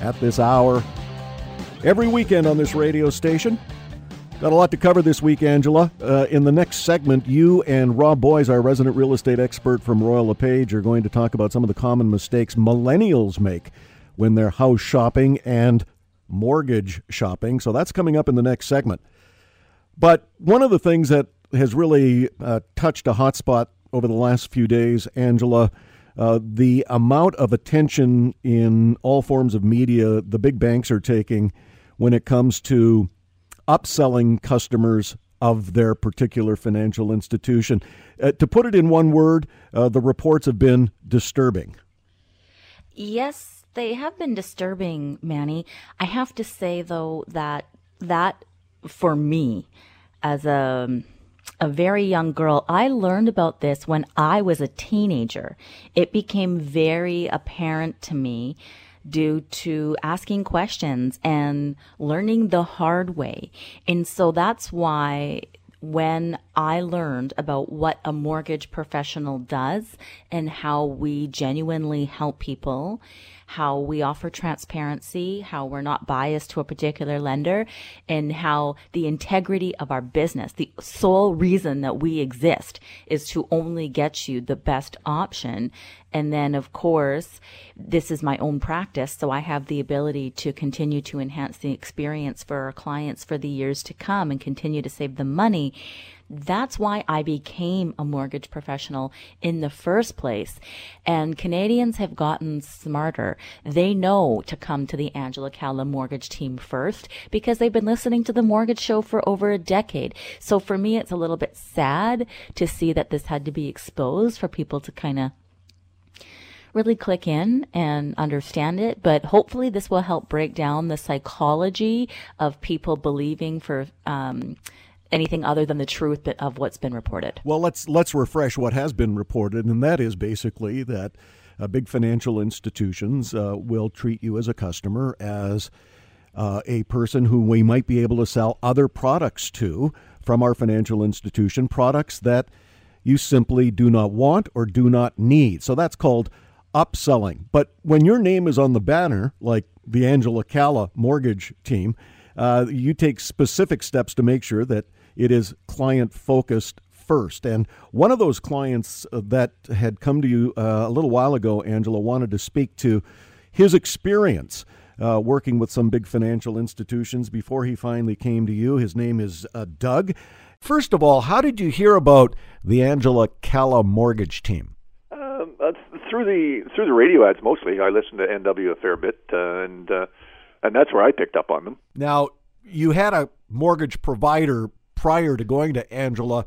at this hour every weekend on this radio station. Got a lot to cover this week, Angela. Uh, in the next segment, you and Rob Boies, our resident real estate expert from Royal LePage, are going to talk about some of the common mistakes millennials make when they're house shopping and mortgage shopping. So that's coming up in the next segment. But one of the things that has really uh, touched a hot spot over the last few days, Angela, uh, the amount of attention in all forms of media the big banks are taking when it comes to upselling customers of their particular financial institution. Uh, to put it in one word, uh, the reports have been disturbing. Yes, they have been disturbing, Manny. I have to say, though, that that for me, as a a very young girl, I learned about this when I was a teenager. It became very apparent to me due to asking questions and learning the hard way. And so that's why when I learned about what a mortgage professional does and how we genuinely help people, how we offer transparency, how we're not biased to a particular lender, and how the integrity of our business, the sole reason that we exist is to only get you the best option. And then, of course, this is my own practice, so I have the ability to continue to enhance the experience for our clients for the years to come and continue to save them money. That's why I became a mortgage professional in the first place. And Canadians have gotten smarter. They know to come to the Angela Calla mortgage team first because they've been listening to the mortgage show for over a decade. So for me, it's a little bit sad to see that this had to be exposed for people to kind of really click in and understand it. But hopefully, this will help break down the psychology of people believing for um, anything other than the truth of what's been reported. Well, let's let's refresh what has been reported, and that is basically that uh, big financial institutions uh, will treat you as a customer as uh, a person who we might be able to sell other products to from our financial institution, products that you simply do not want or do not need. So that's called upselling. But when your name is on the banner, like the Angela Calla mortgage team, uh, you take specific steps to make sure that it is client focused first. And one of those clients uh, that had come to you uh, a little while ago, Angela, wanted to speak to his experience uh, working with some big financial institutions before he finally came to you. His name is uh, Doug. First of all, how did you hear about the Angela Calla mortgage team? Um, through the through the radio ads mostly. I listened to NW a fair bit, uh, and uh, and that's where I picked up on them. Now, you had a mortgage provider prior to going to Angela.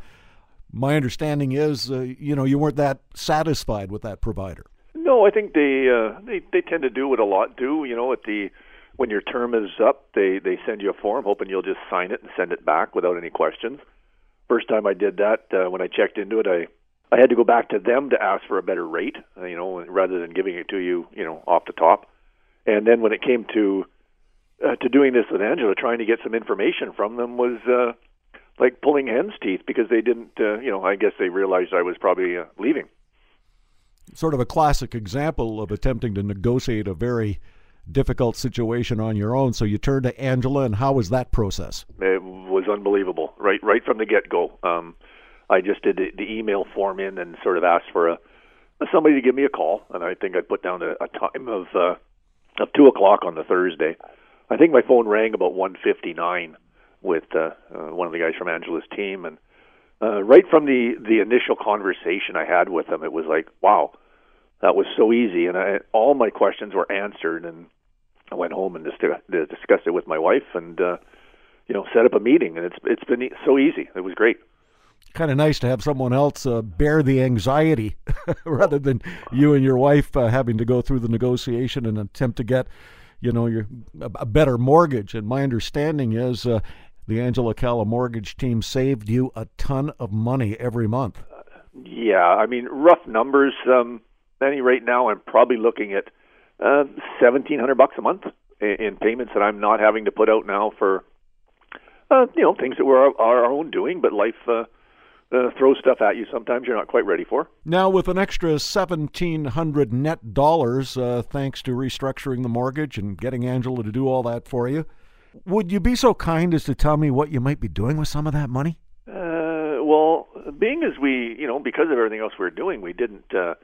My understanding is, uh, you know, you weren't that satisfied with that provider. No, I think they uh, they they tend to do what a lot do. You know, at the when your term is up, they they send you a form, hoping you'll just sign it and send it back without any questions. First time I did that, uh, when I checked into it, I I had to go back to them to ask for a better rate, uh, you know, rather than giving it to you, you know, off the top. And then when it came to uh, to doing this with Angela, trying to get some information from them was uh, like pulling hen's teeth because they didn't, uh, you know, I guess they realized I was probably uh, leaving. Sort of a classic example of attempting to negotiate a very difficult situation on your own. So you turned to Angela, and how was that process? It was unbelievable, right, right from the get go. Um, I just did the, the email form in and sort of asked for a somebody to give me a call, and I think I put down a, a time of uh, of two o'clock on the Thursday. I think my phone rang about one fifty nine with uh, uh, one of the guys from Angela's team, and uh, right from the the initial conversation I had with him, it was like, wow, that was so easy, and I, all my questions were answered, and I went home and just discussed it with my wife, and uh, you know, set up a meeting, and it's it's been so easy. It was great. Kind of nice to have someone else uh, bear the anxiety rather than you and your wife uh, having to go through the negotiation and attempt to get you know, your a better mortgage. And my understanding is uh, the Angela Calla mortgage team saved you a ton of money every month. Yeah, I mean, rough numbers. Um, any right now, I'm probably looking at uh, seventeen hundred bucks a month in, in payments that I'm not having to put out now for, uh, you know, things that we're our, our own doing. But life uh, uh, throws stuff at you sometimes you're not quite ready for. Now, with an extra seventeen hundred net dollars, uh, thanks to restructuring the mortgage and getting Angela to do all that for you, would you be so kind as to tell me what you might be doing with some of that money? Uh, well, being as we, you know, because of everything else we are doing, we didn't. Uh,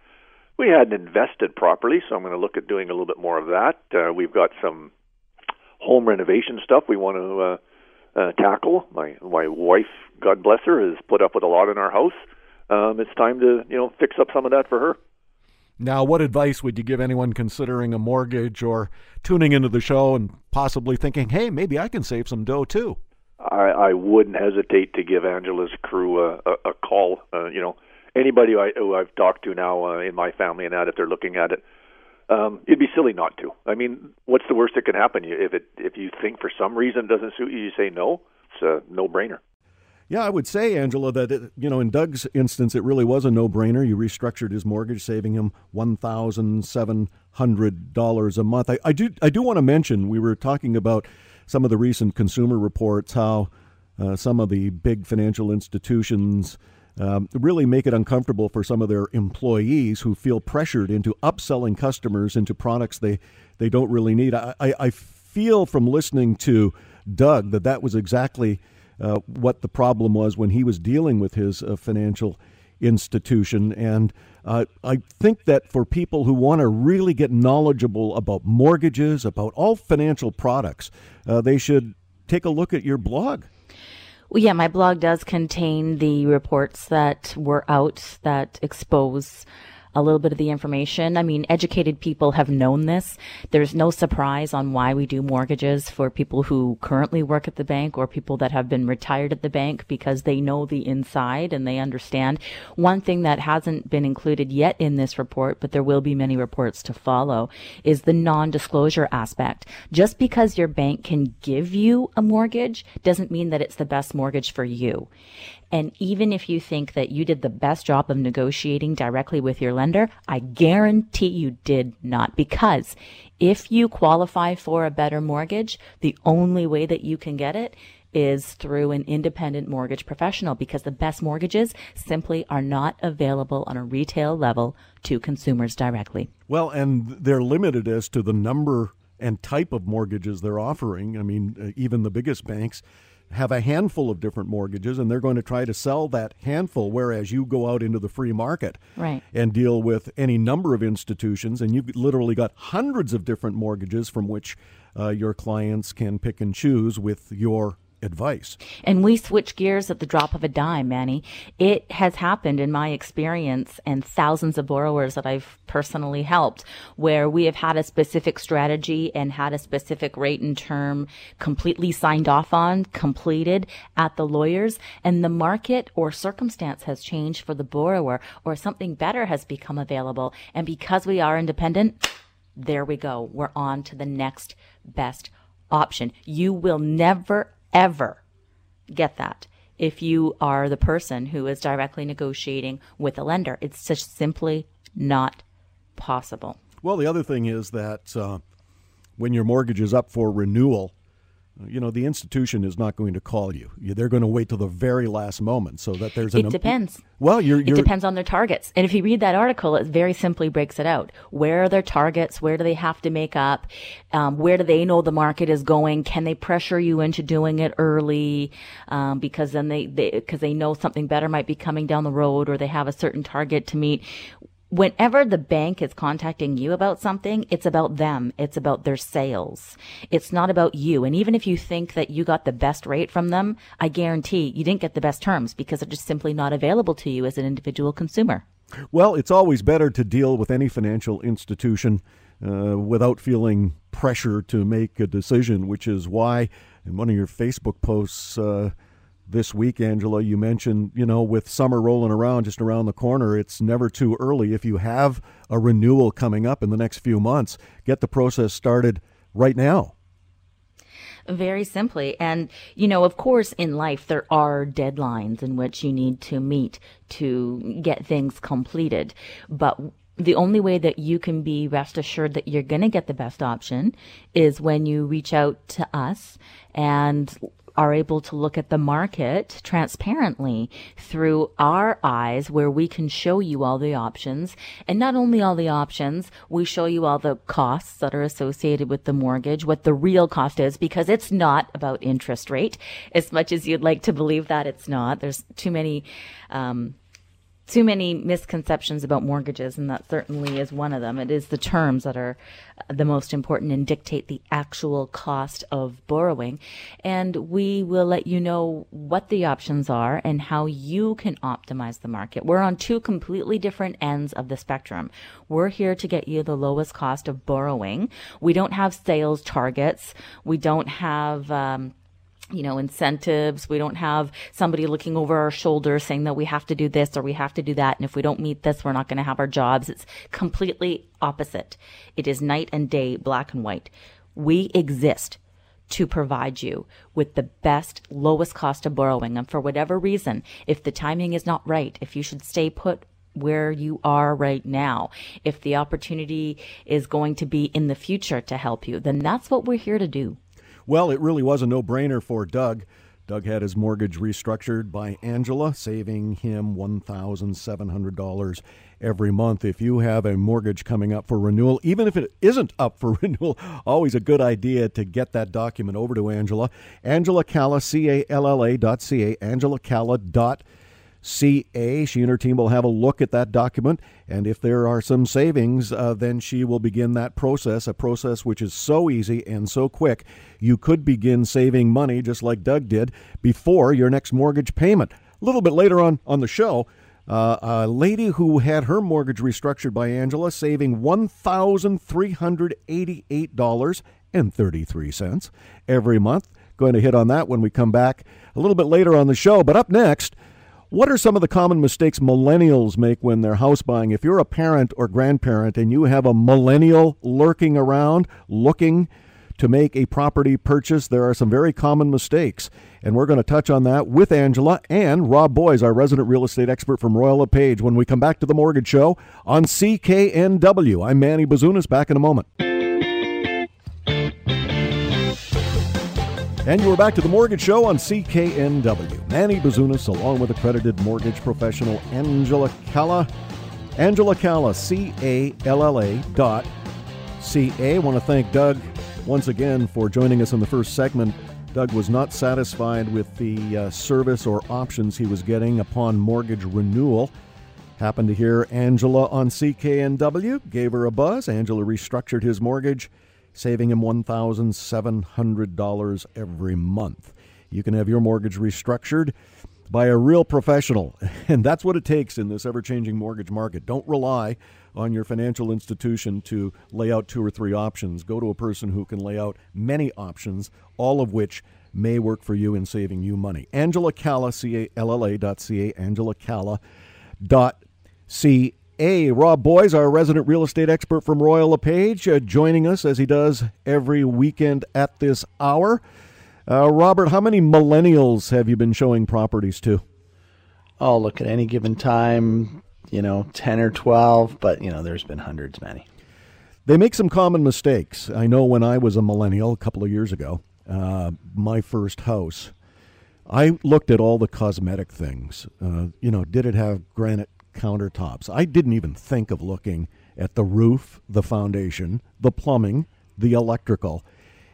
we hadn't invested properly, so I'm going to look at doing a little bit more of that. Uh, we've got some home renovation stuff we want to uh, uh, tackle. My my wife, God bless her, has put up with a lot in our house. Um, it's time to you know fix up some of that for her. Now, what advice would you give anyone considering a mortgage or tuning into the show and possibly thinking, "Hey, maybe I can save some dough too"? I, I wouldn't hesitate to give Angela's crew a, a, a call. Uh, you know, anybody I, who I've talked to now uh, in my family and that, if they're looking at it, um, it'd be silly not to. I mean, what's the worst that can happen? If it if you think for some reason it doesn't suit you, you say no. It's a no brainer. Yeah, I would say, Angela, that it, you know, in Doug's instance, it really was a no-brainer. You restructured his mortgage, saving him one thousand seven hundred dollars a month. I, I do, I do want to mention we were talking about some of the recent consumer reports, how uh, some of the big financial institutions um, really make it uncomfortable for some of their employees who feel pressured into upselling customers into products they, they don't really need. I, I, I feel from listening to Doug that that was exactly uh, what the problem was when he was dealing with his uh, financial institution. And uh, I think that for people who want to really get knowledgeable about mortgages, about all financial products, uh, they should take a look at your blog. Well, yeah, my blog does contain the reports that were out that expose a little bit of the information. I mean, educated people have known this. There's no surprise on why we do mortgages for people who currently work at the bank or people that have been retired at the bank because they know the inside and they understand. One thing that hasn't been included yet in this report, but there will be many reports to follow, is the non-disclosure aspect. Just because your bank can give you a mortgage doesn't mean that it's the best mortgage for you. And even if you think that you did the best job of negotiating directly with your lender, I guarantee you did not. Because if you qualify for a better mortgage, the only way that you can get it is through an independent mortgage professional because the best mortgages simply are not available on a retail level to consumers directly. Well, and they're limited as to the number and type of mortgages they're offering. I mean, uh, even the biggest banks have a handful of different mortgages and they're going to try to sell that handful whereas you go out into the free market right. and deal with any number of institutions and you've literally got hundreds of different mortgages from which uh, your clients can pick and choose with your advice. And we switch gears at the drop of a dime, Manny. It has happened in my experience and thousands of borrowers that I've personally helped where we have had a specific strategy and had a specific rate and term completely signed off on, completed at the lawyers and the market or circumstance has changed for the borrower or something better has become available. And because we are independent, there we go. We're on to the next best option. You will never ever get that if you are the person who is directly negotiating with a lender. It's just simply not possible. Well, the other thing is that uh, when your mortgage is up for renewal, you know the institution is not going to call you. They're going to wait till the very last moment so that there's an. It depends. Well, you're, you're, It depends on their targets, and if you read that article, it very simply breaks it out. Where are their targets? Where do they have to make up? Um, where do they know the market is going? Can they pressure you into doing it early? Um, because then they because they, they know something better might be coming down the road, or they have a certain target to meet whenever the bank is contacting you about something, it's about them. It's about their sales. It's not about you. And even if you think that you got the best rate from them, I guarantee you didn't get the best terms because they're just simply not available to you as an individual consumer. Well, it's always better to deal with any financial institution uh, without feeling pressure to make a decision, which is why in one of your Facebook posts, uh, this week, Angela, you mentioned, you know, with summer rolling around just around the corner, it's never too early. If you have a renewal coming up in the next few months, get the process started right now? Very simply. And, you know, of course, in life, there are deadlines in which you need to meet to get things completed. But the only way that you can be rest assured that you're going to get the best option is when you reach out to us and are able to look at the market transparently through our eyes where we can show you all the options. And not only all the options, we show you all the costs that are associated with the mortgage, what the real cost is, because it's not about interest rate as much as you'd like to believe that it's not. There's too many, um, too many misconceptions about mortgages, and that certainly is one of them. It is the terms that are the most important and dictate the actual cost of borrowing. And we will let you know what the options are and how you can optimize the market. We're on two completely different ends of the spectrum. We're here to get you the lowest cost of borrowing. We don't have sales targets. We don't have, um, you know, incentives. We don't have somebody looking over our shoulder saying that we have to do this or we have to do that. And if we don't meet this, we're not going to have our jobs. It's completely opposite. It is night and day, black and white. We exist to provide you with the best, lowest cost of borrowing. And for whatever reason, if the timing is not right, if you should stay put where you are right now, if the opportunity is going to be in the future to help you, then that's what we're here to do. Well, it really was a no brainer for Doug. Doug had his mortgage restructured by Angela, saving him $1,700 every month. If you have a mortgage coming up for renewal, even if it isn't up for renewal, always a good idea to get that document over to Angela. Angela Calla, C A L L A dot C A, Angela Calla dot CA. She and her team will have a look at that document, and if there are some savings, uh, then she will begin that process, a process which is so easy and so quick. You could begin saving money, just like Doug did, before your next mortgage payment. A little bit later on on the show, uh, a lady who had her mortgage restructured by Angela, saving $1,388.33 every month. Going to hit on that when we come back a little bit later on the show. But up next, what are some of the common mistakes millennials make when they're house buying? If you're a parent or grandparent and you have a millennial lurking around looking to make a property purchase, there are some very common mistakes. And we're going to touch on that with Angela and Rob Boies, our resident real estate expert from Royal LePage, when we come back to the Mortgage Show on CKNW. I'm Manny Bazunas, back in a moment. And you are back to the Mortgage Show on CKNW. Manny Bazunas, along with accredited mortgage professional Angela Calla. Angela Calla, C A L L A dot C A. Want to thank Doug once again for joining us in the first segment. Doug was not satisfied with the uh, service or options he was getting upon mortgage renewal. Happened to hear Angela on CKNW, gave her a buzz. Angela restructured his mortgage saving him $1,700 every month. You can have your mortgage restructured by a real professional, and that's what it takes in this ever changing mortgage market. Don't rely on your financial institution to lay out two or three options. Go to a person who can lay out many options, all of which may work for you in saving you money. Angela Calla, C A L L A dot C A, Angela Calla dot C a. Rob Boies, our resident real estate expert from Royal LePage, uh, joining us as he does every weekend at this hour. Uh, Robert, how many millennials have you been showing properties to? Oh, look, at any given time, you know, 10 or 12, but, you know, there's been hundreds, many. They make some common mistakes. I know when I was a millennial a couple of years ago, uh, my first house, I looked at all the cosmetic things. Uh, you know, did it have granite countertops. I didn't even think of looking at the roof, the foundation, the plumbing, the electrical.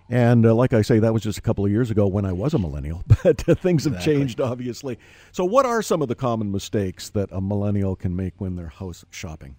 And uh, like I say, that was just a couple of years ago when I was a millennial, but uh, things have exactly. changed, obviously. So, what are some of the common mistakes that a millennial can make when they're house shopping?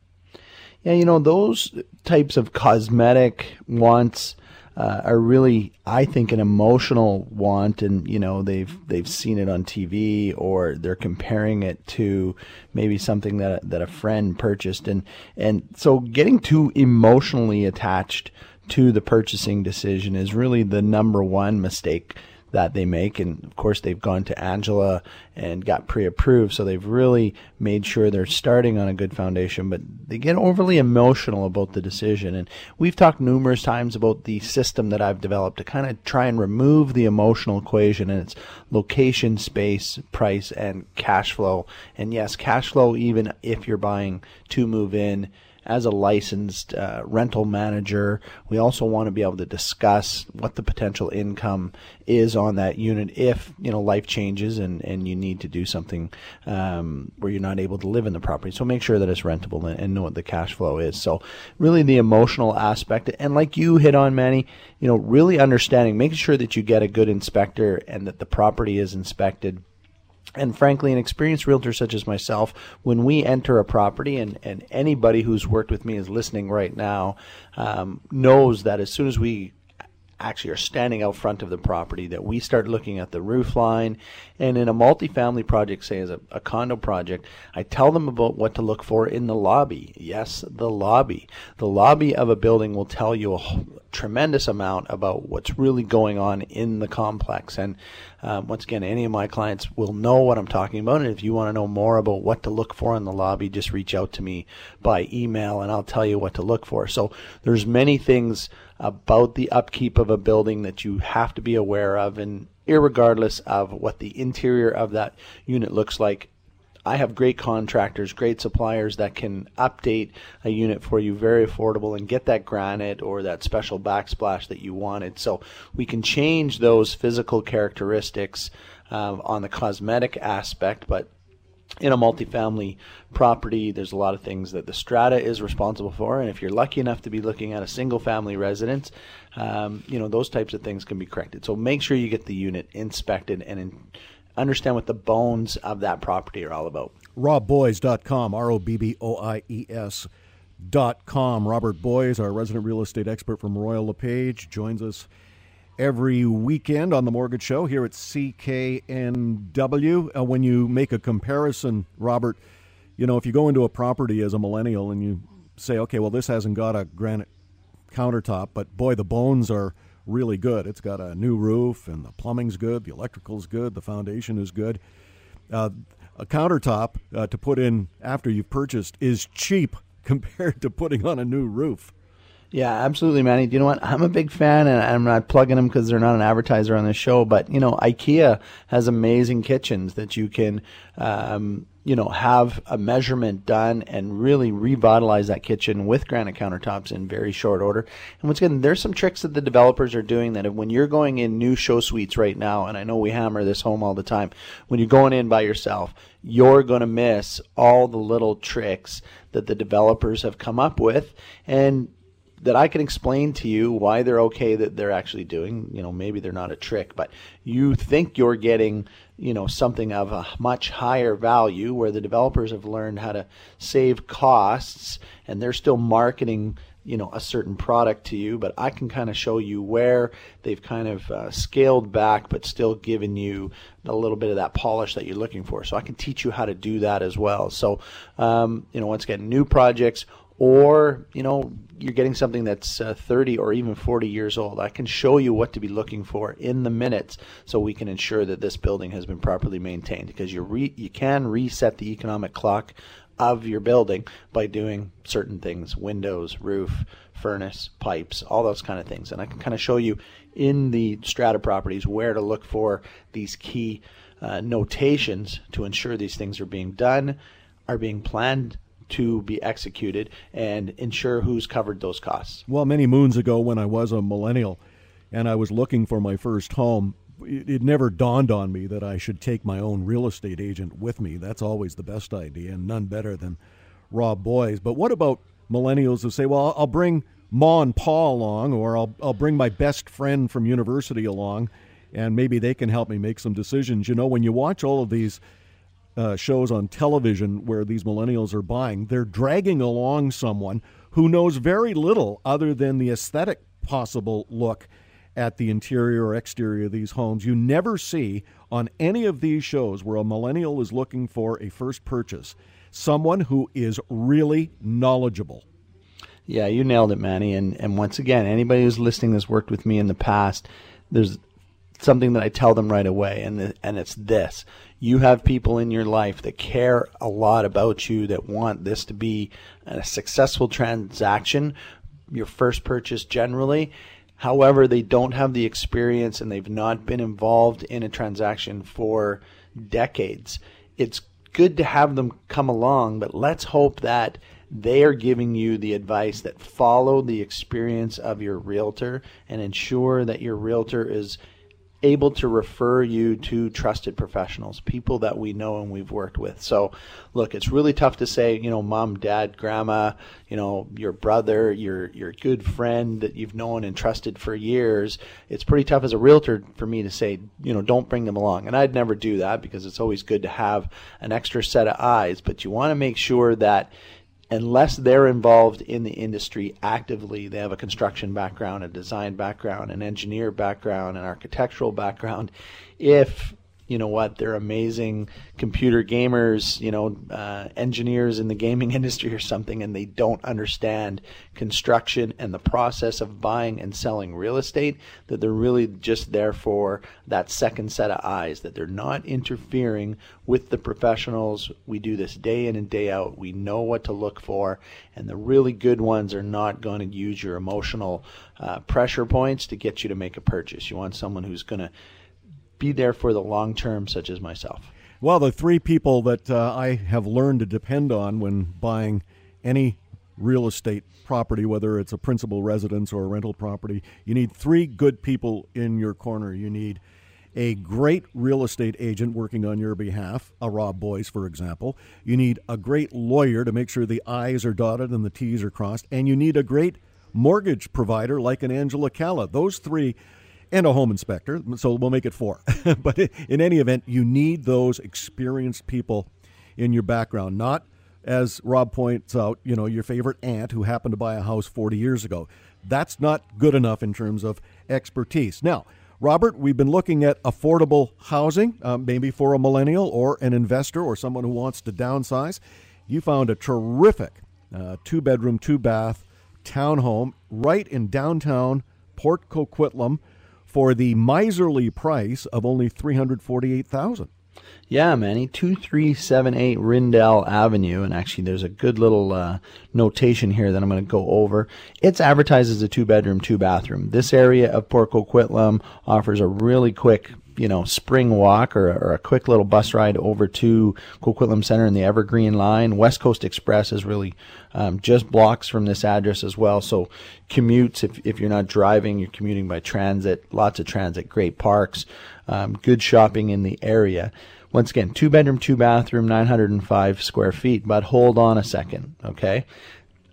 Yeah, you know, those types of cosmetic wants uh, are really, I think, an emotional want, and you know they've they've seen it on TV or they're comparing it to maybe something that that a friend purchased, and and so getting too emotionally attached to the purchasing decision is really the number one mistake that they make. And of course, they've gone to Angela and got pre approved. So they've really made sure they're starting on a good foundation, but they get overly emotional about the decision. And we've talked numerous times about the system that I've developed to kind of try and remove the emotional equation and it's location, space, price, and cash flow. And yes, cash flow, even if you're buying to move in, as a licensed uh, rental manager, we also want to be able to discuss what the potential income is on that unit if you know life changes and, and you need to do something um, where you're not able to live in the property. So make sure that it's rentable and, and know what the cash flow is. So really the emotional aspect and like you hit on, Manny, you know, really understanding, making sure that you get a good inspector and that the property is inspected and frankly, an experienced realtor such as myself, when we enter a property, and, and anybody who's worked with me is listening right now, um, knows that as soon as we actually are standing out front of the property that we start looking at the roof line. And in a multifamily project say as a, a, condo project i tell them about what to look for in the lobby. Yes the lobby. The lobby of a building will tell you a tremendous amount about what's really going on in the complex. And um, once again any of my clients will know what i'm talking about and if you want to know more about what to look for in the lobby just reach out to me by email and i'll tell you what to look for so there's many things about the upkeep of a building that you have to be aware of, and regardless of what the interior of that unit looks like. I have great contractors, great suppliers that can update a unit for you very affordable and get that granite or that special backsplash that you wanted. So we can change those physical characteristics uh, on the cosmetic aspect, but in a multifamily property, there's a lot of things that the strata is responsible for. And if you're lucky enough to be looking at a single family residence, um, you know, those types of things can be corrected. So make sure you get the unit inspected and in, understand what the bones of that property are all about. RobBoies.com, R O B B O I E S. Dot com. Robert Boies, our resident real estate expert from Royal LePage, joins us every weekend on the Mortgage Show here at CKNW. Uh, when you make a comparison, Robert, you know, if you go into a property as a millennial and you say, okay, well, this hasn't got a granite countertop, but boy, the bones are really good. It's got a new roof and the plumbing's good, the electrical's good, the foundation is good. Uh, a countertop uh, to put in after you've purchased is cheap compared to putting on a new roof. Yeah, absolutely, Manny. Do you know what? I'm a big fan, and I'm not plugging them because they're not an advertiser on the show. But you know, IKEA has amazing kitchens that you can, um, you know, have a measurement done and really revitalize that kitchen with granite countertops in very short order. And once again, there's some tricks that the developers are doing that when you're going in new show suites right now, and I know we hammer this home all the time, when you're going in by yourself, you're going to miss all the little tricks that the developers have come up with, and that I can explain to you why they're okay that they're actually doing. You know, maybe they're not a trick, but you think you're getting, you know, something of a much higher value where the developers have learned how to save costs and they're still marketing you know a certain product to you. But i can kind of show you where they've kind of uh, scaled back but still given you a little bit of that polish that you're looking for. So i can teach you how to do that as well. So um, you know once again new projects or you know you're getting something that's uh, 30 or even 40 years old. I can show you what to be looking for in the minutes so we can ensure that this building has been properly maintained because you re- you can reset the economic clock of your building by doing certain things windows roof furnace pipes all those kind of things. And i can kind of show you in the strata properties where to look for these key uh, notations to ensure these things are being done are being planned to be executed and ensure who's covered those costs. Well, many moons ago, when I was a millennial and I was looking for my first home, it, never dawned on me that I should take my own real estate agent with me. That's always the best idea, and none better than Rob Boies. But what about millennials who say, well, I'll bring Ma and Pa along, or I'll, I'll bring my best friend from university along, and maybe they can help me make some decisions? You know, when you watch all of these uh, shows on television where these millennials are buying, they're dragging along someone who knows very little other than the aesthetic possible look at the interior or exterior of these homes. You never see on any of these shows where a millennial is looking for a first purchase someone who is really knowledgeable. Yeah, you nailed it, Manny. And and once again, anybody who's listening that's worked with me in the past, there's something that I tell them right away, and and it's this: you have people in your life that care a lot about you, that want this to be a successful transaction, your first purchase generally. However, they don't have the experience and they've not been involved in a transaction for decades. It's good to have them come along, but let's hope that they are giving you the advice that follow the experience of your realtor and ensure that your realtor is able to refer you to trusted professionals, people that we know and we've worked with. So, look, it's really tough to say, you know, mom, dad, grandma, you know, your brother, your your good friend that you've known and trusted for years. It's pretty tough as a realtor for me to say, you know, don't bring them along. And I'd never do that because it's always good to have an extra set of eyes, but you want to make sure that unless they're involved in the industry actively, they have a construction background, a design background, an engineer background, an architectural background. If you know what they're amazing computer gamers you know uh, engineers in the gaming industry or something and they don't understand construction and the process of buying and selling real estate that they're really just there for that second set of eyes that they're not interfering with the professionals. We do this day in and day out. We know what to look for and the really good ones are not going to use your emotional uh, pressure points to get you to make a purchase. You want someone who's going to be there for the long term, such as myself? Well, the three people that uh, I have learned to depend on when buying any real estate property, whether it's a principal residence or a rental property, you need three good people in your corner. You need a great real estate agent working on your behalf, a Rob Boies, for example. You need a great lawyer to make sure the I's are dotted and the T's are crossed. And you need a great mortgage provider like an Angela Calla. Those three and a home inspector. So we'll make it four. but in any event, you need those experienced people in your background, not as Rob points out, you know, your favorite aunt who happened to buy a house 40 years ago. That's not good enough in terms of expertise. Now, Robert, we've been looking at affordable housing, um, maybe for a millennial or an investor or someone who wants to downsize. You found a terrific uh, two bedroom, two bath townhome right in downtown Port Coquitlam for the miserly price of only 348000 yeah, Manny, 2378 Rindell Avenue. And actually, there's a good little uh, notation here that I'm going to go over. It's advertised as a two bedroom, two bathroom. This area of Port Coquitlam offers a really quick you know spring walk or, or, a quick little bus ride over to Coquitlam Center in the Evergreen line. West Coast Express is really um, just blocks from this address as well. So commutes if if you're not driving, you're commuting by transit. Lots of transit, great parks, um, good shopping in the area. Once again, two bedroom, two bathroom, 905 square feet. But hold on a second, okay?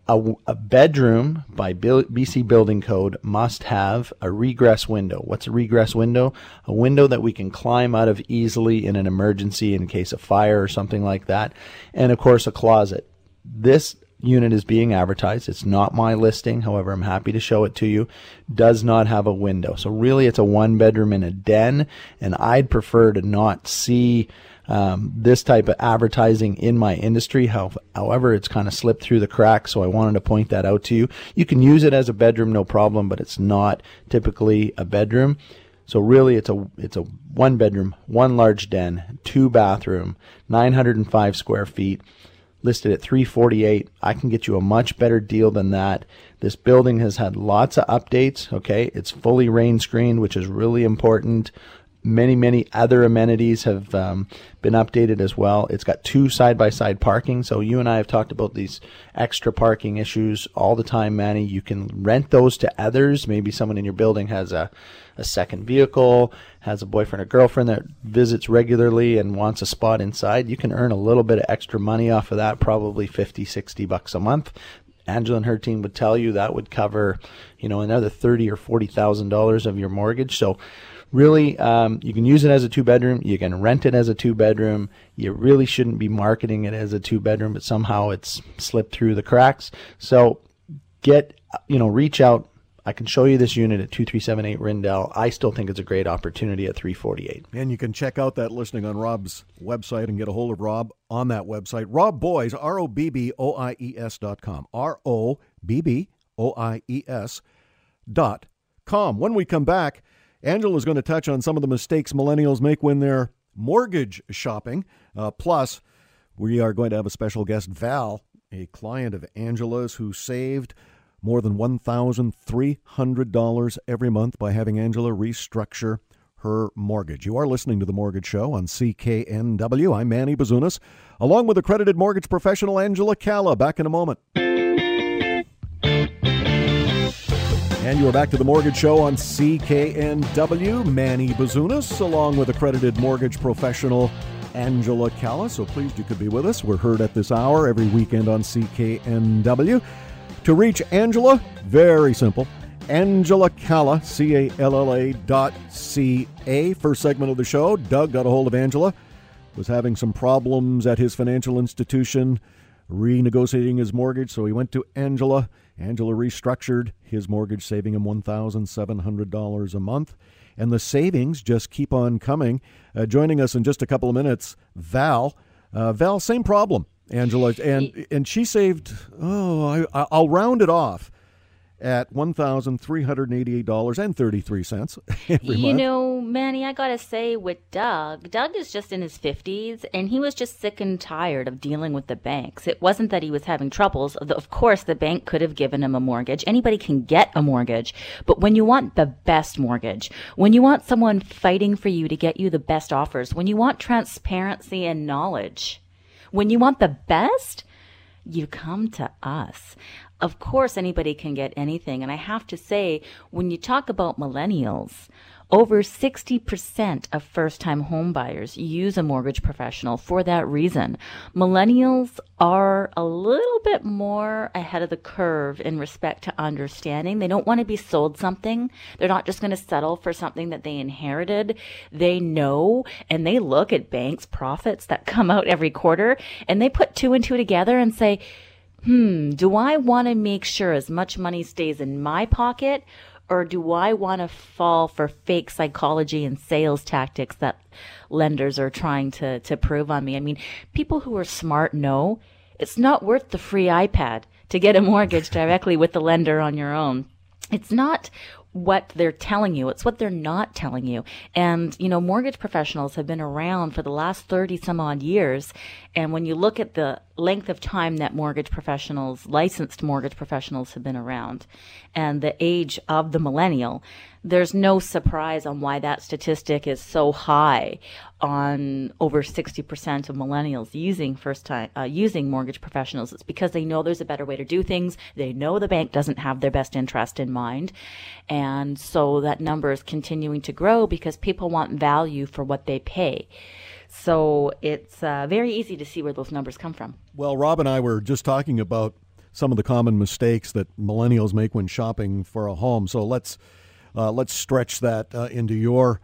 A, a, bedroom by BC Building Code must have a regress window. What's a regress window? A window that we can climb out of easily in an emergency in case of fire or something like that. And of course, a closet. This unit is being advertised. It's not my listing. However, I'm happy to show it to you. Does not have a window. So really it's a one bedroom in a den and I'd prefer to not see um, this type of advertising in my industry. How, however, it's kind of slipped through the cracks. So I wanted to point that out to you. You can use it as a bedroom, no problem, but it's not typically a bedroom. So really, it's a it's a one bedroom, one large den, two bathroom, 905 square feet listed at 348 i can get you a much better deal than that this building has had lots of updates okay it's fully rain screened which is really important many many other amenities have um, been updated as well. It's got two side by side parking. So you and i have talked about these extra parking issues all the time manny. You can rent those to others. Maybe someone in your building has a a second vehicle, has a boyfriend or girlfriend that visits regularly and wants a spot inside, you can earn a little bit of extra money off of that, probably 50, 60 bucks a month. Angela and her team would tell you that would cover, you know, another thirty or forty thousand dollars of your mortgage. So, really, um, you can use it as a two bedroom. You can rent it as a two bedroom. You really shouldn't be marketing it as a two bedroom, but somehow it's slipped through the cracks. So, get you know, reach out, I can show you this unit at 2378 Rindell. I still think it's a great opportunity at 348. And you can check out that listing on Rob's website and get a hold of Rob on that website. Rob Boies, R O B B O I E S dot com. R O B B O I E S dot com. When we come back, Angela is going to touch on some of the mistakes millennials make when they're mortgage shopping. Uh, plus, we are going to have a special guest, Val, a client of Angela's who saved more than $1,300 every month by having Angela restructure her mortgage. You are listening to The Mortgage Show on CKNW. I'm Manny Bazunas, along with accredited mortgage professional Angela Calla. Back in a moment. And you are back to the Mortgage Show on CKNW. Manny Bazunas, along with accredited mortgage professional Angela Calla. So pleased you could be with us. We're heard at this hour every weekend on CKNW. To reach Angela, very simple. Angela Calla, C A L L A dot C A. First segment of the show, Doug got a hold of Angela, was having some problems at his financial institution, renegotiating his mortgage, so he went to Angela Angela restructured his mortgage, saving him $1,700 a month. And the savings just keep on coming. Uh, joining us in just a couple of minutes, Val. Uh, Val, same problem, Angela. And, and she saved, oh, I, I'll round it off at $1,388.33 every you month. know, Manny, I gotta say, with Doug, Doug is just in his 50s and he was just sick and tired of dealing with the banks. It wasn't that he was having troubles. Of course, the bank could have given him a mortgage. Anybody can get a mortgage. But when you want the best mortgage, when you want someone fighting for you to get you the best offers, when you want transparency and knowledge, when you want the best, you come to us of course anybody can get anything. And I have to say, when you talk about millennials, over 60% of first time homebuyers use a mortgage professional for that reason. Millennials are a little bit more ahead of the curve in respect to understanding. They don't want to be sold something. They're not just going to settle for something that they inherited. They know and they look at banks' profits that come out every quarter and they put two and two together and say, hmm, do I want to make sure as much money stays in my pocket or do I want to fall for fake psychology and sales tactics that lenders are trying to, to prove on me? I mean, people who are smart know it's not worth the free iPad to get a mortgage directly with the lender on your own. It's not what they're telling you. It's what they're not telling you. And, you know, mortgage professionals have been around for the last 30 some odd years. And when you look at the length of time that mortgage professionals, licensed mortgage professionals have been around and the age of the millennial, there's no surprise on why that statistic is so high on over 60% of millennials using first time uh, using mortgage professionals. It's because they know there's a better way to do things. They know the bank doesn't have their best interest in mind. And so that number is continuing to grow because people want value for what they pay. So it's uh, very easy to see where those numbers come from. Well, Rob and I were just talking about some of the common mistakes that millennials make when shopping for a home. So let's uh, let's stretch that uh, into your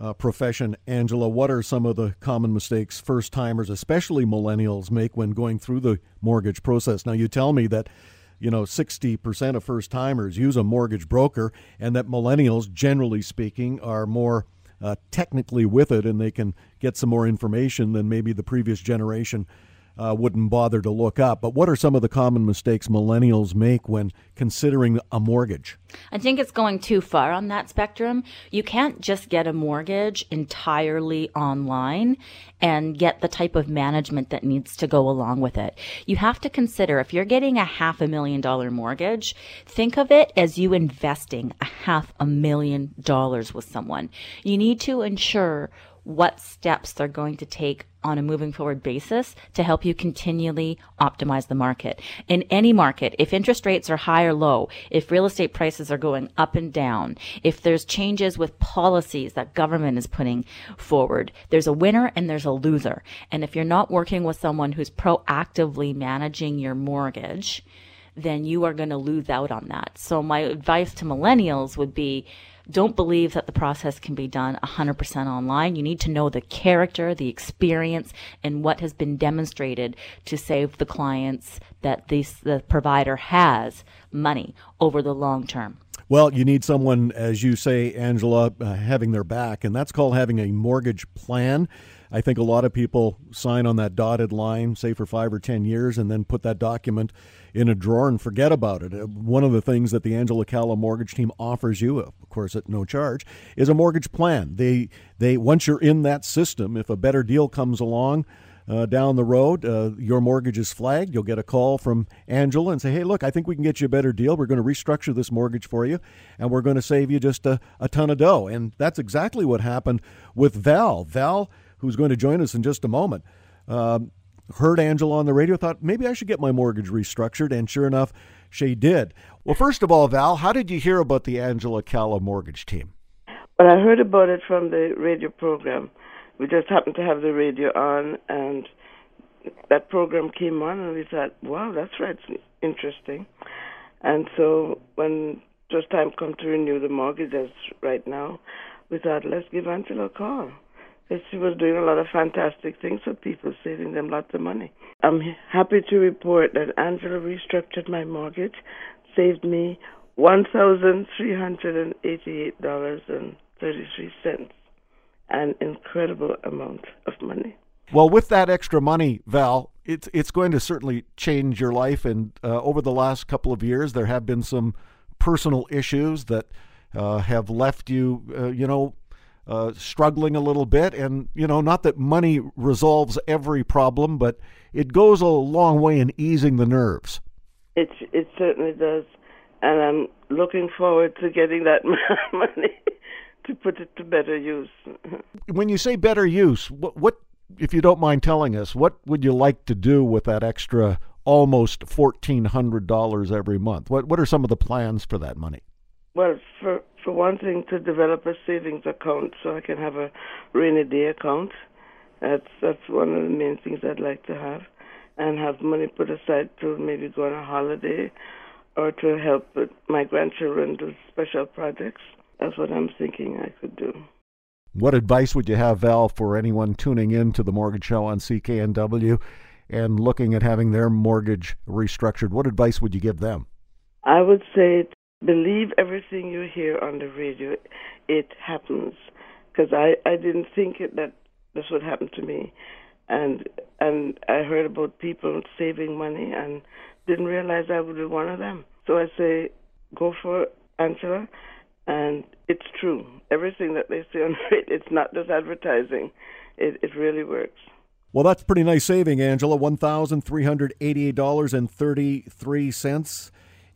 uh, profession, Angela. What are some of the common mistakes first timers, especially millennials, make when going through the mortgage process? Now, you tell me that you know 60% of first timers use a mortgage broker, and that millennials, generally speaking, are more uh, technically with it, and they can get some more information than maybe the previous generation uh, wouldn't bother to look up. But what are some of the common mistakes millennials make when considering a mortgage? I think it's going too far on that spectrum. You can't just get a mortgage entirely online and get the type of management that needs to go along with it. You have to consider if you're getting a half a million dollar mortgage, think of it as you investing a half a million dollars with someone. You need to ensure what steps they're going to take on a moving forward basis to help you continually optimize the market. In any market, if interest rates are high or low, if real estate prices are going up and down, if there's changes with policies that government is putting forward, there's a winner and there's a loser. And if you're not working with someone who's proactively managing your mortgage, then you are going to lose out on that. So my advice to millennials would be don't believe that the process can be done 100% online. You need to know the character, the experience, and what has been demonstrated to save the clients that this, the provider has money over the long term. Well, you need someone, as you say, Angela, uh, having their back, and that's called having a mortgage plan. I think a lot of people sign on that dotted line, say for five or 10 years, and then put that document in a drawer and forget about it. Uh, one of the things that the Angela Calla mortgage team offers you, of course at no charge, is a mortgage plan. They, they once you're in that system, if a better deal comes along, uh, down the road, uh, your mortgage is flagged. You'll get a call from Angela and say, hey, look, I think we can get you a better deal. We're going to restructure this mortgage for you, and we're going to save you just a, a ton of dough. And that's exactly what happened with Val. Val, who's going to join us in just a moment, um, heard Angela on the radio, thought maybe I should get my mortgage restructured, and sure enough, she did. Well, first of all, Val, how did you hear about the Angela Calla mortgage team? Well, I heard about it from the radio program we just happened to have the radio on, and that program came on, and we thought, wow, that's right, it's interesting. And so when just time come to renew the mortgage, as right now, we thought, let's give Angela a call. Because she was doing a lot of fantastic things for people, saving them lots of money. I'm happy to report that Angela restructured my mortgage, saved me $1,388.33 an incredible amount of money. Well, with that extra money, Val, it's it's going to certainly change your life. And uh, over the last couple of years, there have been some personal issues that uh, have left you, uh, you know, uh, struggling a little bit. And you know, not that money resolves every problem, but it goes a long way in easing the nerves. It it certainly does, and I'm looking forward to getting that money to put it to better use. when you say better use, what, what, if you don't mind telling us, what would you like to do with that extra almost fourteen hundred dollars every month? What what are some of the plans for that money? Well, for for one thing, to develop a savings account so I can have a rainy day account. That's that's one of the main things I'd like to have, and have money put aside to maybe go on a holiday, or to help my grandchildren do special projects. That's what I'm thinking I could do. What advice would you have, Val, for anyone tuning in to the Mortgage Show on CKNW and looking at having their mortgage restructured? What advice would you give them? I would say believe everything you hear on the radio. It happens because I I didn't think it, that this would happen to me, and and I heard about people saving money and didn't realize I would be one of them. So I say go for Angela and it's true. Everything that they say on it, it's not just advertising. It, it really works. Well, that's pretty nice saving, Angela. One thousand three hundred eighty-eight dollars and thirty-three cents.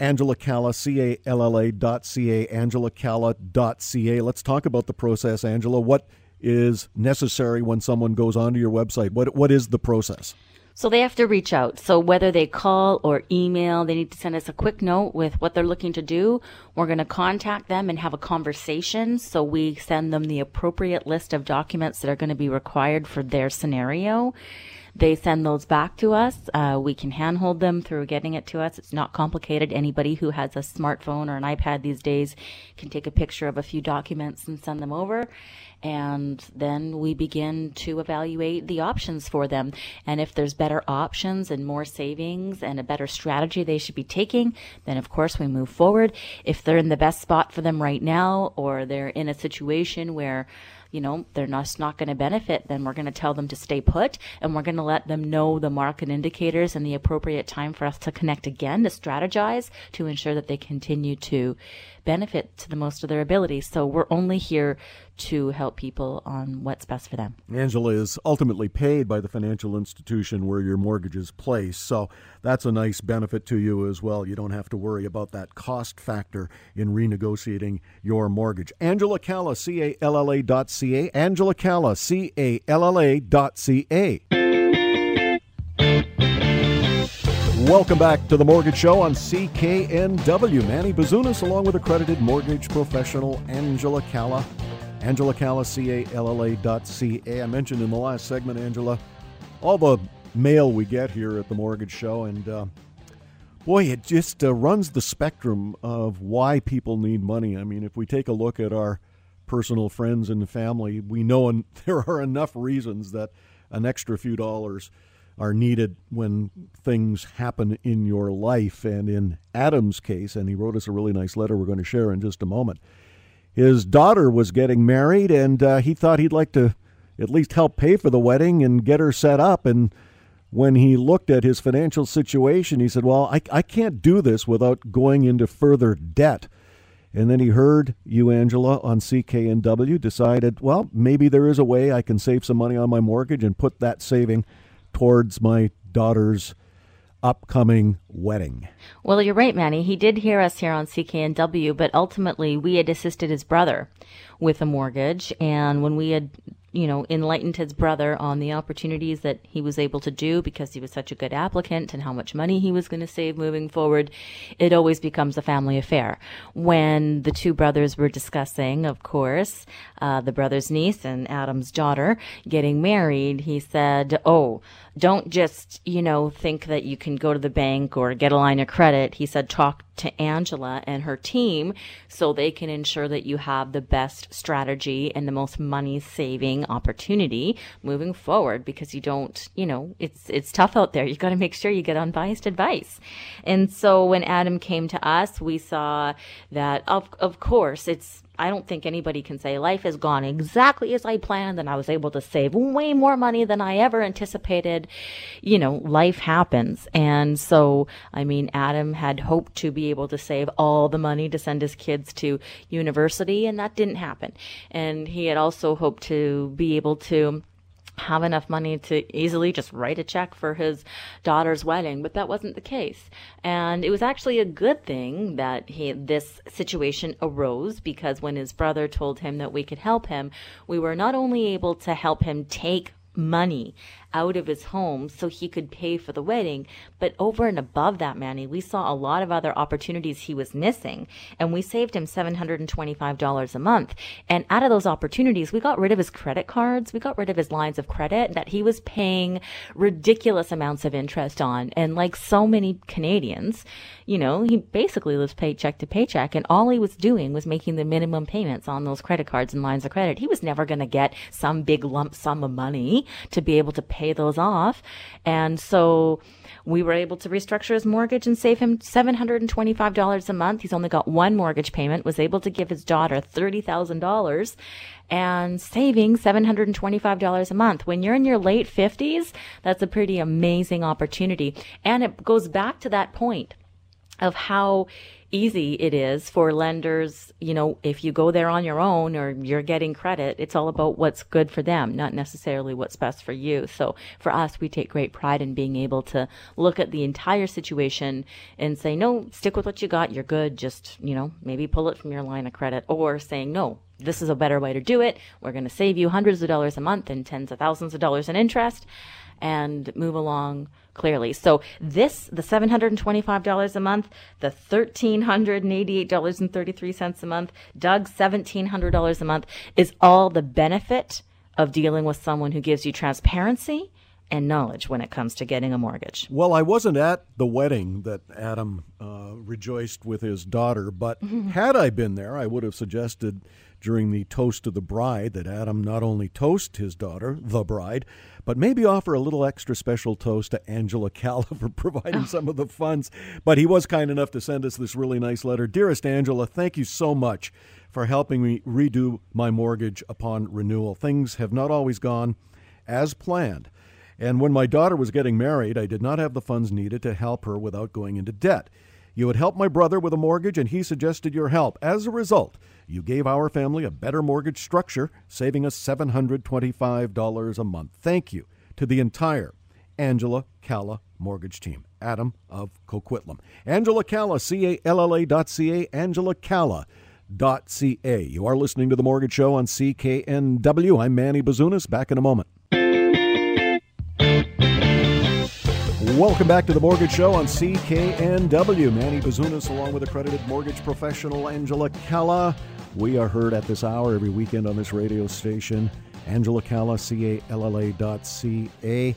Angela Calla, C A L L A dot C A, Angela Calla dot C A. Let's talk about the process, Angela. What is necessary when someone goes onto your website? What what is the process? So they have to reach out. So whether they call or email, they need to send us a quick note with what they're looking to do. We're going to contact them and have a conversation. So we send them the appropriate list of documents that are going to be required for their scenario. They send those back to us. Uh, we can handhold them through getting it to us. It's not complicated. Anybody who has a smartphone or an iPad these days can take a picture of a few documents and send them over. And then we begin to evaluate the options for them. And if there's better options and more savings and a better strategy they should be taking, then of course we move forward. If they're in the best spot for them right now, or they're in a situation where you know, they're not, not going to benefit, then we're going to tell them to stay put and we're going to let them know the market indicators and the appropriate time for us to connect again to strategize to ensure that they continue to benefit to the most of their ability. So we're only here to help people on what's best for them. Angela is ultimately paid by the financial institution where your mortgage is placed. So that's a nice benefit to you as well. You don't have to worry about that cost factor in renegotiating your mortgage. Angela Calla, C A L L A dot C A. Angela Calla, C A L L A dot C A. Welcome back to the Mortgage Show on CKNW. Manny Bazunas, along with accredited mortgage professional Angela Calla. Angela Calla, C-A-L-L-A dot C-A. I mentioned in the last segment, Angela, all the mail we get here at the Mortgage Show, and uh, boy, it just uh, runs the spectrum of why people need money. I mean, if we take a look at our personal friends and family, we know and there are enough reasons that an extra few dollars – are needed when things happen in your life. And in Adam's case, and he wrote us a really nice letter we're going to share in just a moment, his daughter was getting married, and uh, he thought he'd like to at least help pay for the wedding and get her set up. And when he looked at his financial situation, he said, Well, I, I can't do this without going into further debt. And then he heard you, Angela, on CKNW, decided, well, maybe there is a way I can save some money on my mortgage and put that saving towards my daughter's upcoming wedding. Well, you're right, Manny. He did hear us here on CKNW, but ultimately we had assisted his brother with a mortgage. And when we had you know, enlightened his brother on the opportunities that he was able to do because he was such a good applicant and how much money he was going to save moving forward, it always becomes a family affair. When the two brothers were discussing, of course, uh, the brother's niece and Adam's daughter getting married, he said, Oh, don't just, you know, think that you can go to the bank or get a line of credit. He said, talk to Angela and her team so they can ensure that you have the best strategy and the most money saving opportunity moving forward because you don't, you know, it's, it's tough out there. You got to make sure you get unbiased advice. And so when Adam came to us, we saw that of, of course it's, I don't think anybody can say life has gone exactly as I planned and I was able to save way more money than I ever anticipated. You know, life happens. And so, I mean, Adam had hoped to be able to save all the money to send his kids to university and that didn't happen. And he had also hoped to be able to have enough money to easily just write a check for his daughter's wedding, but that wasn't the case. And it was actually a good thing that he, this situation arose because when his brother told him that we could help him, we were not only able to help him take money out of his home so he could pay for the wedding. But over and above that, Manny, we saw a lot of other opportunities he was missing, and we saved him $725 a month. And out of those opportunities, we got rid of his credit cards, we got rid of his lines of credit that he was paying ridiculous amounts of interest on. And like so many Canadians, you know, he basically lives paycheck to paycheck, and all he was doing was making the minimum payments on those credit cards and lines of credit. He was never going to get some big lump sum of money to be able to pay pay those off. And so we were able to restructure his mortgage and save him $725 a month. He's only got one mortgage payment, was able to give his daughter $30,000 and saving $725 a month. When you're in your late 50s, that's a pretty amazing opportunity. And it goes back to that point of how easy it is for lenders, you know, if you go there on your own or you're getting credit, it's all about what's good for them, not necessarily what's best for you. So for us, we take great pride in being able to look at the entire situation and say, no, stick with what you got. You're good. Just, you know, maybe pull it from your line of credit or saying, no, this is a better way to do it. We're going to save you hundreds of dollars a month and tens of thousands of dollars in interest and move along clearly. So this, the $725 a month, the $1,388.33 a month, Doug $1,700 a month is all the benefit of dealing with someone who gives you transparency and knowledge when it comes to getting a mortgage. Well, I wasn't at the wedding that Adam uh, rejoiced with his daughter, but mm-hmm. had I been there, I would have suggested during the toast of the bride that Adam not only toast his daughter, the bride, but maybe offer a little extra special toast to Angela Calla for providing oh. some of the funds. But he was kind enough to send us this really nice letter. Dearest Angela, thank you so much for helping me redo my mortgage upon renewal. Things have not always gone as planned. And when my daughter was getting married, I did not have the funds needed to help her without going into debt. You had helped my brother with a mortgage, and he suggested your help. As a result, you gave our family a better mortgage structure, saving us $725 a month. Thank you to the entire Angela Calla mortgage team. Adam of Coquitlam. Angela Calla, C A L L A dot C A, Angela Calla. Dot ca. You are listening to The Mortgage Show on CKNW. I'm Manny Bazunas. Back in a moment. Welcome back to the Mortgage Show on CKNW. Manny Bazunas, along with accredited mortgage professional Angela Calla. We are heard at this hour every weekend on this radio station. Angela Calla, C A L L A dot C A.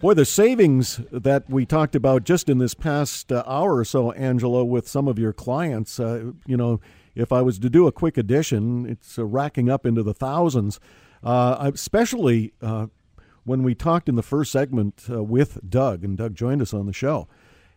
Boy, the savings that we talked about just in this past uh, hour or so, Angela, with some of your clients, uh, you know, if I was to do a quick addition, it's uh, racking up into the thousands. Uh, especially uh, when we talked in the first segment with Doug, and Doug joined us on the show,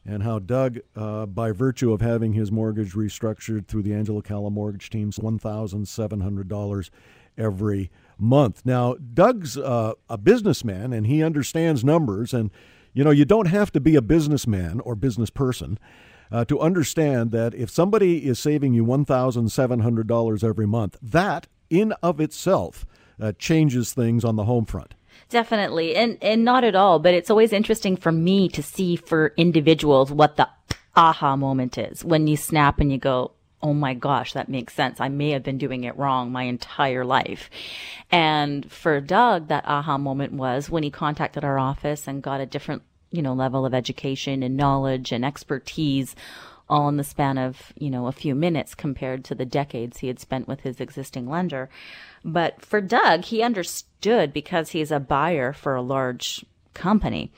and how Doug, uh, by virtue of having his mortgage restructured through the Angela Calla mortgage team's $1,700 every month. Now, Doug's uh, a businessman and he understands numbers. And, you know, you don't have to be a businessman or business person uh, to understand that if somebody is saving you $1,700 every month, that in of itself uh, changes things on the home front. Definitely. And and not at all, but it's always interesting for me to see for individuals what the aha moment is when you snap and you go, oh my gosh, that makes sense. I may have been doing it wrong my entire life. And for Doug, that aha moment was when he contacted our office and got a different, you know, level of education and knowledge and expertise all in the span of, you know, a few minutes compared to the decades he had spent with his existing lender. But for Doug, he understood because he's a buyer for a large company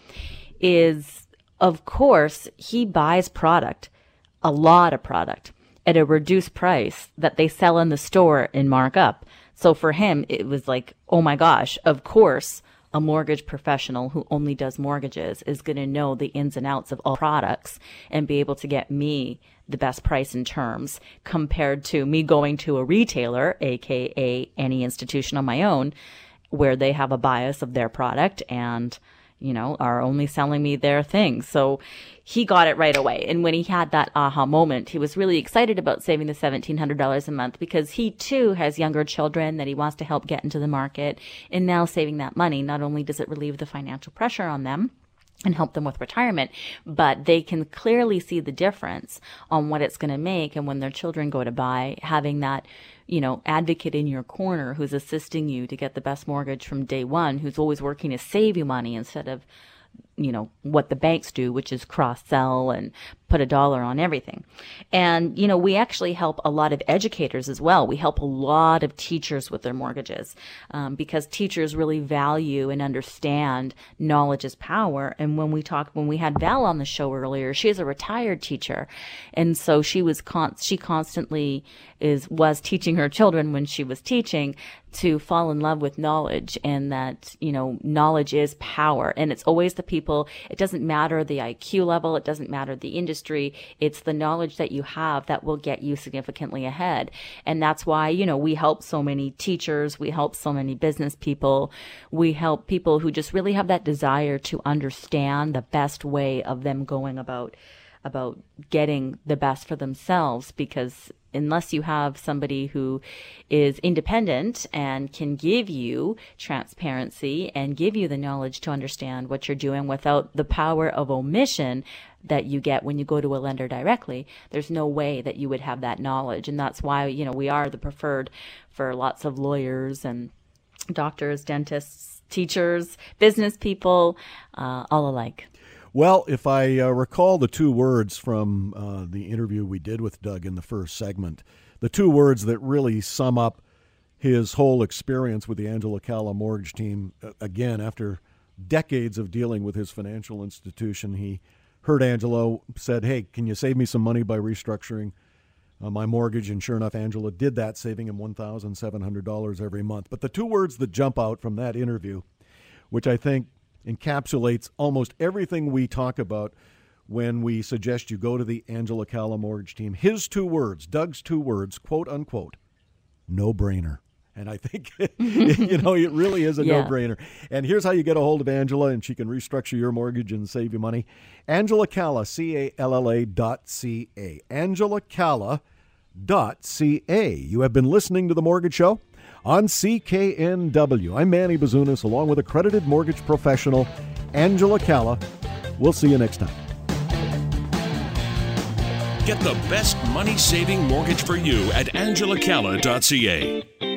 is of course he buys product, a lot of product at a reduced price that they sell in the store in markup. So for him, it was like, oh my gosh, of course, a mortgage professional who only does mortgages is going to know the ins and outs of all products and be able to get me the best price and terms compared to me going to a retailer, aka any institution on my own, where they have a bias of their product and you know, are only selling me their things. So he got it right away. And when he had that aha moment, he was really excited about saving the $1,700 a month because he too has younger children that he wants to help get into the market. And now saving that money, not only does it relieve the financial pressure on them, and help them with retirement, but they can clearly see the difference on what it's going to make. And when their children go to buy, having that, you know, advocate in your corner who's assisting you to get the best mortgage from day one, who's always working to save you money instead of you know, what the banks do, which is cross sell and put a dollar on everything. And, you know, we actually help a lot of educators as well. We help a lot of teachers with their mortgages um, because teachers really value and understand knowledge is power. And when we talked, when we had Val on the show earlier, she is a retired teacher. And so she was con- she constantly is, was teaching her children when she was teaching to fall in love with knowledge and that, you know, knowledge is power. And it's always the people, it doesn't matter the IQ level, it doesn't matter the industry, it's the knowledge that you have that will get you significantly ahead. And that's why, you know, we help so many teachers, we help so many business people, we help people who just really have that desire to understand the best way of them going about about getting the best for themselves because unless you have somebody who is independent and can give you transparency and give you the knowledge to understand what you're doing without the power of omission that you get when you go to a lender directly, there's no way that you would have that knowledge. And that's why, you know, we are the preferred for lots of lawyers and doctors, dentists, teachers, business people, uh, all alike. Well, if I uh, recall the two words from uh, the interview we did with Doug in the first segment, the two words that really sum up his whole experience with the Angela Calla mortgage team, uh, again, after decades of dealing with his financial institution, he heard Angela said, Hey, can you save me some money by restructuring uh, my mortgage? And sure enough, Angela did that, saving him $1,700 every month. But the two words that jump out from that interview, which I think encapsulates almost everything we talk about when we suggest you go to the Angela Calla mortgage team. His two words, Doug's two words, quote unquote, no brainer. And I think, you know, it really is a yeah. no brainer. And here's how you get a hold of Angela, and she can restructure your mortgage and save you money. Angela Calla, C A L L A dot C A. Angela Calla dot C A. You have been listening to The Mortgage Show on CKNW. I'm Manny Bazunas, along with accredited mortgage professional Angela Calla. We'll see you next time. Get the best money saving mortgage for you at angelacalla.ca.